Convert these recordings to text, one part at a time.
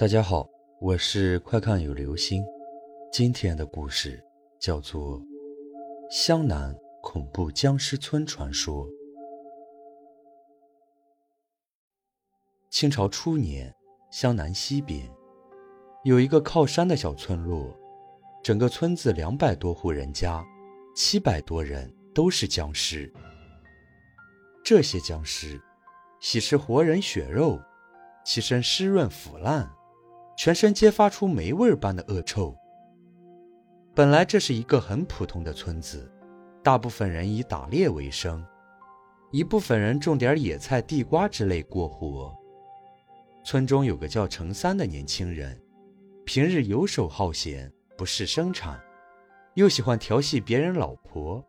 大家好，我是快看有流星。今天的故事叫做《湘南恐怖僵尸村传说》。清朝初年，湘南西边有一个靠山的小村落，整个村子两百多户人家，七百多人都是僵尸。这些僵尸喜吃活人血肉，其身湿润腐烂。全身皆发出霉味般的恶臭。本来这是一个很普通的村子，大部分人以打猎为生，一部分人种点野菜、地瓜之类过活。村中有个叫程三的年轻人，平日游手好闲，不事生产，又喜欢调戏别人老婆，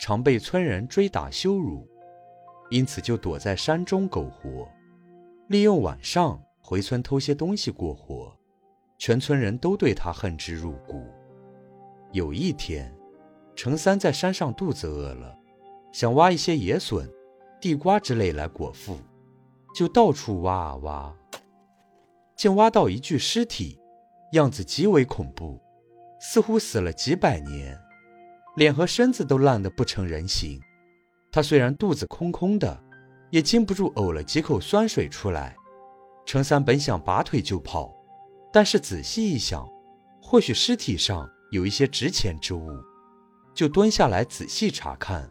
常被村人追打羞辱，因此就躲在山中苟活，利用晚上。回村偷些东西过活，全村人都对他恨之入骨。有一天，程三在山上肚子饿了，想挖一些野笋、地瓜之类来果腹，就到处挖啊挖，竟挖到一具尸体，样子极为恐怖，似乎死了几百年，脸和身子都烂得不成人形。他虽然肚子空空的，也禁不住呕了几口酸水出来。程三本想拔腿就跑，但是仔细一想，或许尸体上有一些值钱之物，就蹲下来仔细查看。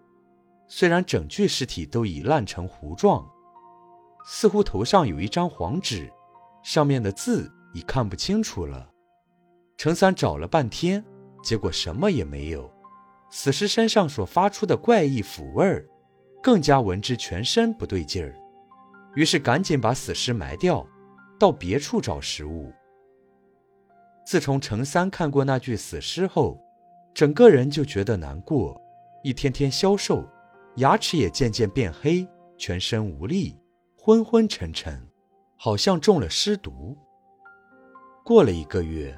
虽然整具尸体都已烂成糊状，似乎头上有一张黄纸，上面的字已看不清楚了。程三找了半天，结果什么也没有。死尸身上所发出的怪异腐味儿，更加闻之全身不对劲儿。于是赶紧把死尸埋掉，到别处找食物。自从程三看过那具死尸后，整个人就觉得难过，一天天消瘦，牙齿也渐渐变黑，全身无力，昏昏沉沉，好像中了尸毒。过了一个月，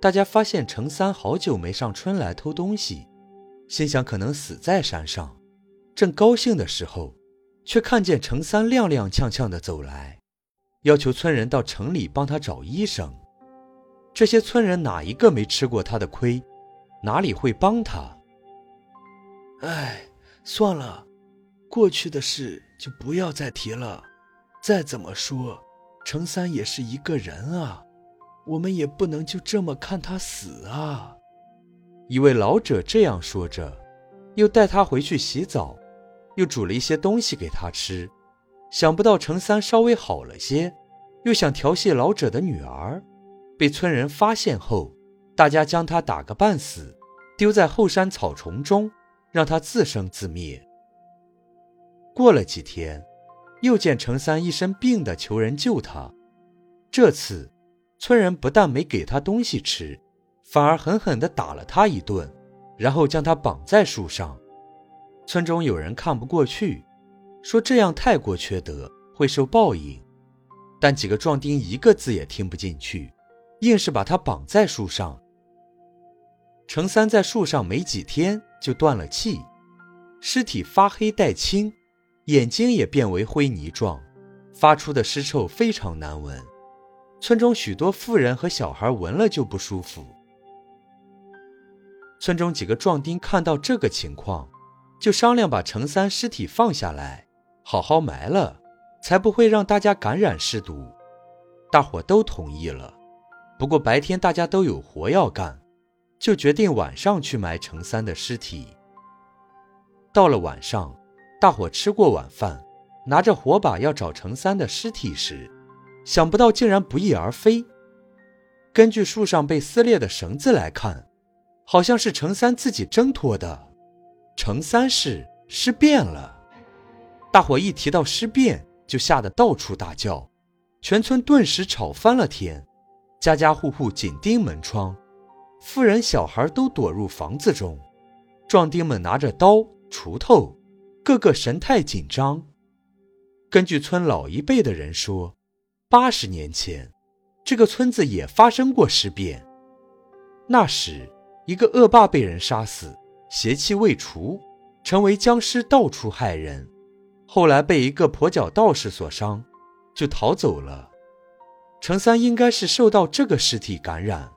大家发现程三好久没上春来偷东西，心想可能死在山上，正高兴的时候。却看见程三踉踉跄跄地走来，要求村人到城里帮他找医生。这些村人哪一个没吃过他的亏，哪里会帮他？哎，算了，过去的事就不要再提了。再怎么说，程三也是一个人啊，我们也不能就这么看他死啊。一位老者这样说着，又带他回去洗澡。又煮了一些东西给他吃，想不到程三稍微好了些，又想调戏老者的女儿，被村人发现后，大家将他打个半死，丢在后山草丛中，让他自生自灭。过了几天，又见程三一身病的求人救他，这次村人不但没给他东西吃，反而狠狠地打了他一顿，然后将他绑在树上。村中有人看不过去，说这样太过缺德，会受报应。但几个壮丁一个字也听不进去，硬是把他绑在树上。程三在树上没几天就断了气，尸体发黑带青，眼睛也变为灰泥状，发出的尸臭非常难闻。村中许多妇人和小孩闻了就不舒服。村中几个壮丁看到这个情况。就商量把程三尸体放下来，好好埋了，才不会让大家感染尸毒。大伙都同意了。不过白天大家都有活要干，就决定晚上去埋程三的尸体。到了晚上，大伙吃过晚饭，拿着火把要找程三的尸体时，想不到竟然不翼而飞。根据树上被撕裂的绳子来看，好像是程三自己挣脱的。程三世尸变了，大伙一提到尸变，就吓得到处大叫，全村顿时吵翻了天，家家户户紧盯门窗，妇人小孩都躲入房子中，壮丁们拿着刀锄头，个个神态紧张。根据村老一辈的人说，八十年前，这个村子也发生过尸变，那时一个恶霸被人杀死。邪气未除，成为僵尸，到处害人。后来被一个跛脚道士所伤，就逃走了。程三应该是受到这个尸体感染，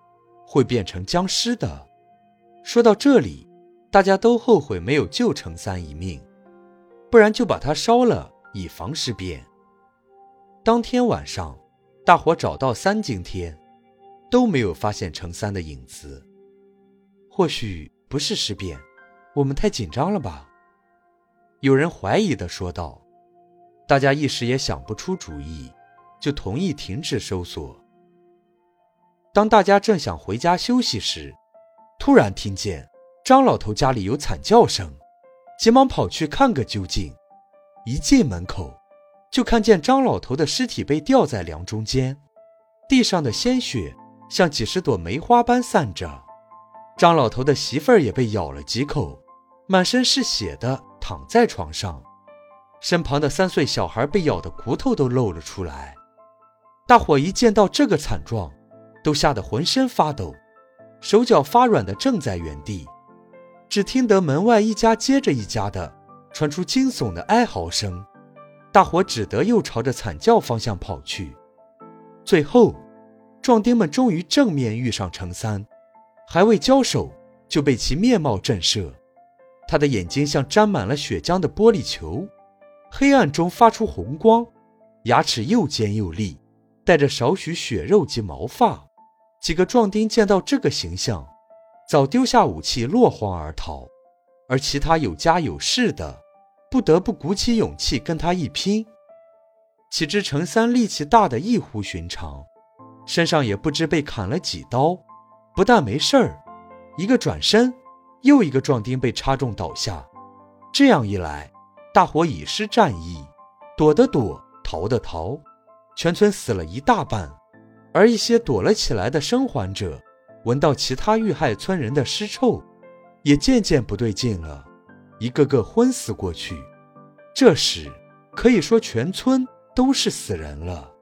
会变成僵尸的。说到这里，大家都后悔没有救程三一命，不然就把他烧了，以防尸变。当天晚上，大伙找到三更天，都没有发现程三的影子。或许不是尸变，我们太紧张了吧？有人怀疑的说道。大家一时也想不出主意。就同意停止搜索。当大家正想回家休息时，突然听见张老头家里有惨叫声，急忙跑去看个究竟。一进门口，就看见张老头的尸体被吊在梁中间，地上的鲜血像几十朵梅花般散着。张老头的媳妇儿也被咬了几口，满身是血的躺在床上，身旁的三岁小孩被咬的骨头都露了出来。大伙一见到这个惨状，都吓得浑身发抖，手脚发软的怔在原地。只听得门外一家接着一家的传出惊悚的哀嚎声，大伙只得又朝着惨叫方向跑去。最后，壮丁们终于正面遇上程三，还未交手就被其面貌震慑。他的眼睛像沾满了血浆的玻璃球，黑暗中发出红光，牙齿又尖又利。带着少许血肉及毛发，几个壮丁见到这个形象，早丢下武器落荒而逃，而其他有家有室的，不得不鼓起勇气跟他一拼。岂知程三力气大的异乎寻常，身上也不知被砍了几刀，不但没事儿，一个转身，又一个壮丁被插中倒下。这样一来，大伙已失战意，躲的躲，逃的逃。全村死了一大半，而一些躲了起来的生还者，闻到其他遇害村人的尸臭，也渐渐不对劲了，一个个昏死过去。这时，可以说全村都是死人了。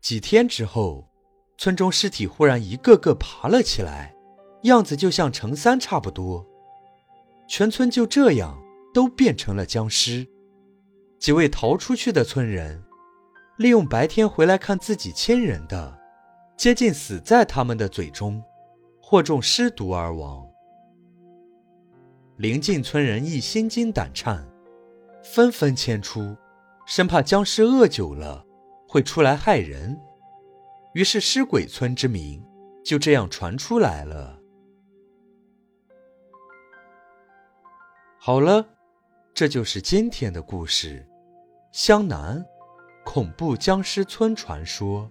几天之后，村中尸体忽然一个个爬了起来，样子就像程三差不多，全村就这样都变成了僵尸。几位逃出去的村人，利用白天回来看自己亲人的，接近死在他们的嘴中，或中尸毒而亡。邻近村人亦心惊胆颤，纷纷迁出，生怕僵尸饿久了会出来害人。于是“尸鬼村”之名就这样传出来了。好了，这就是今天的故事。湘南恐怖僵尸村传说。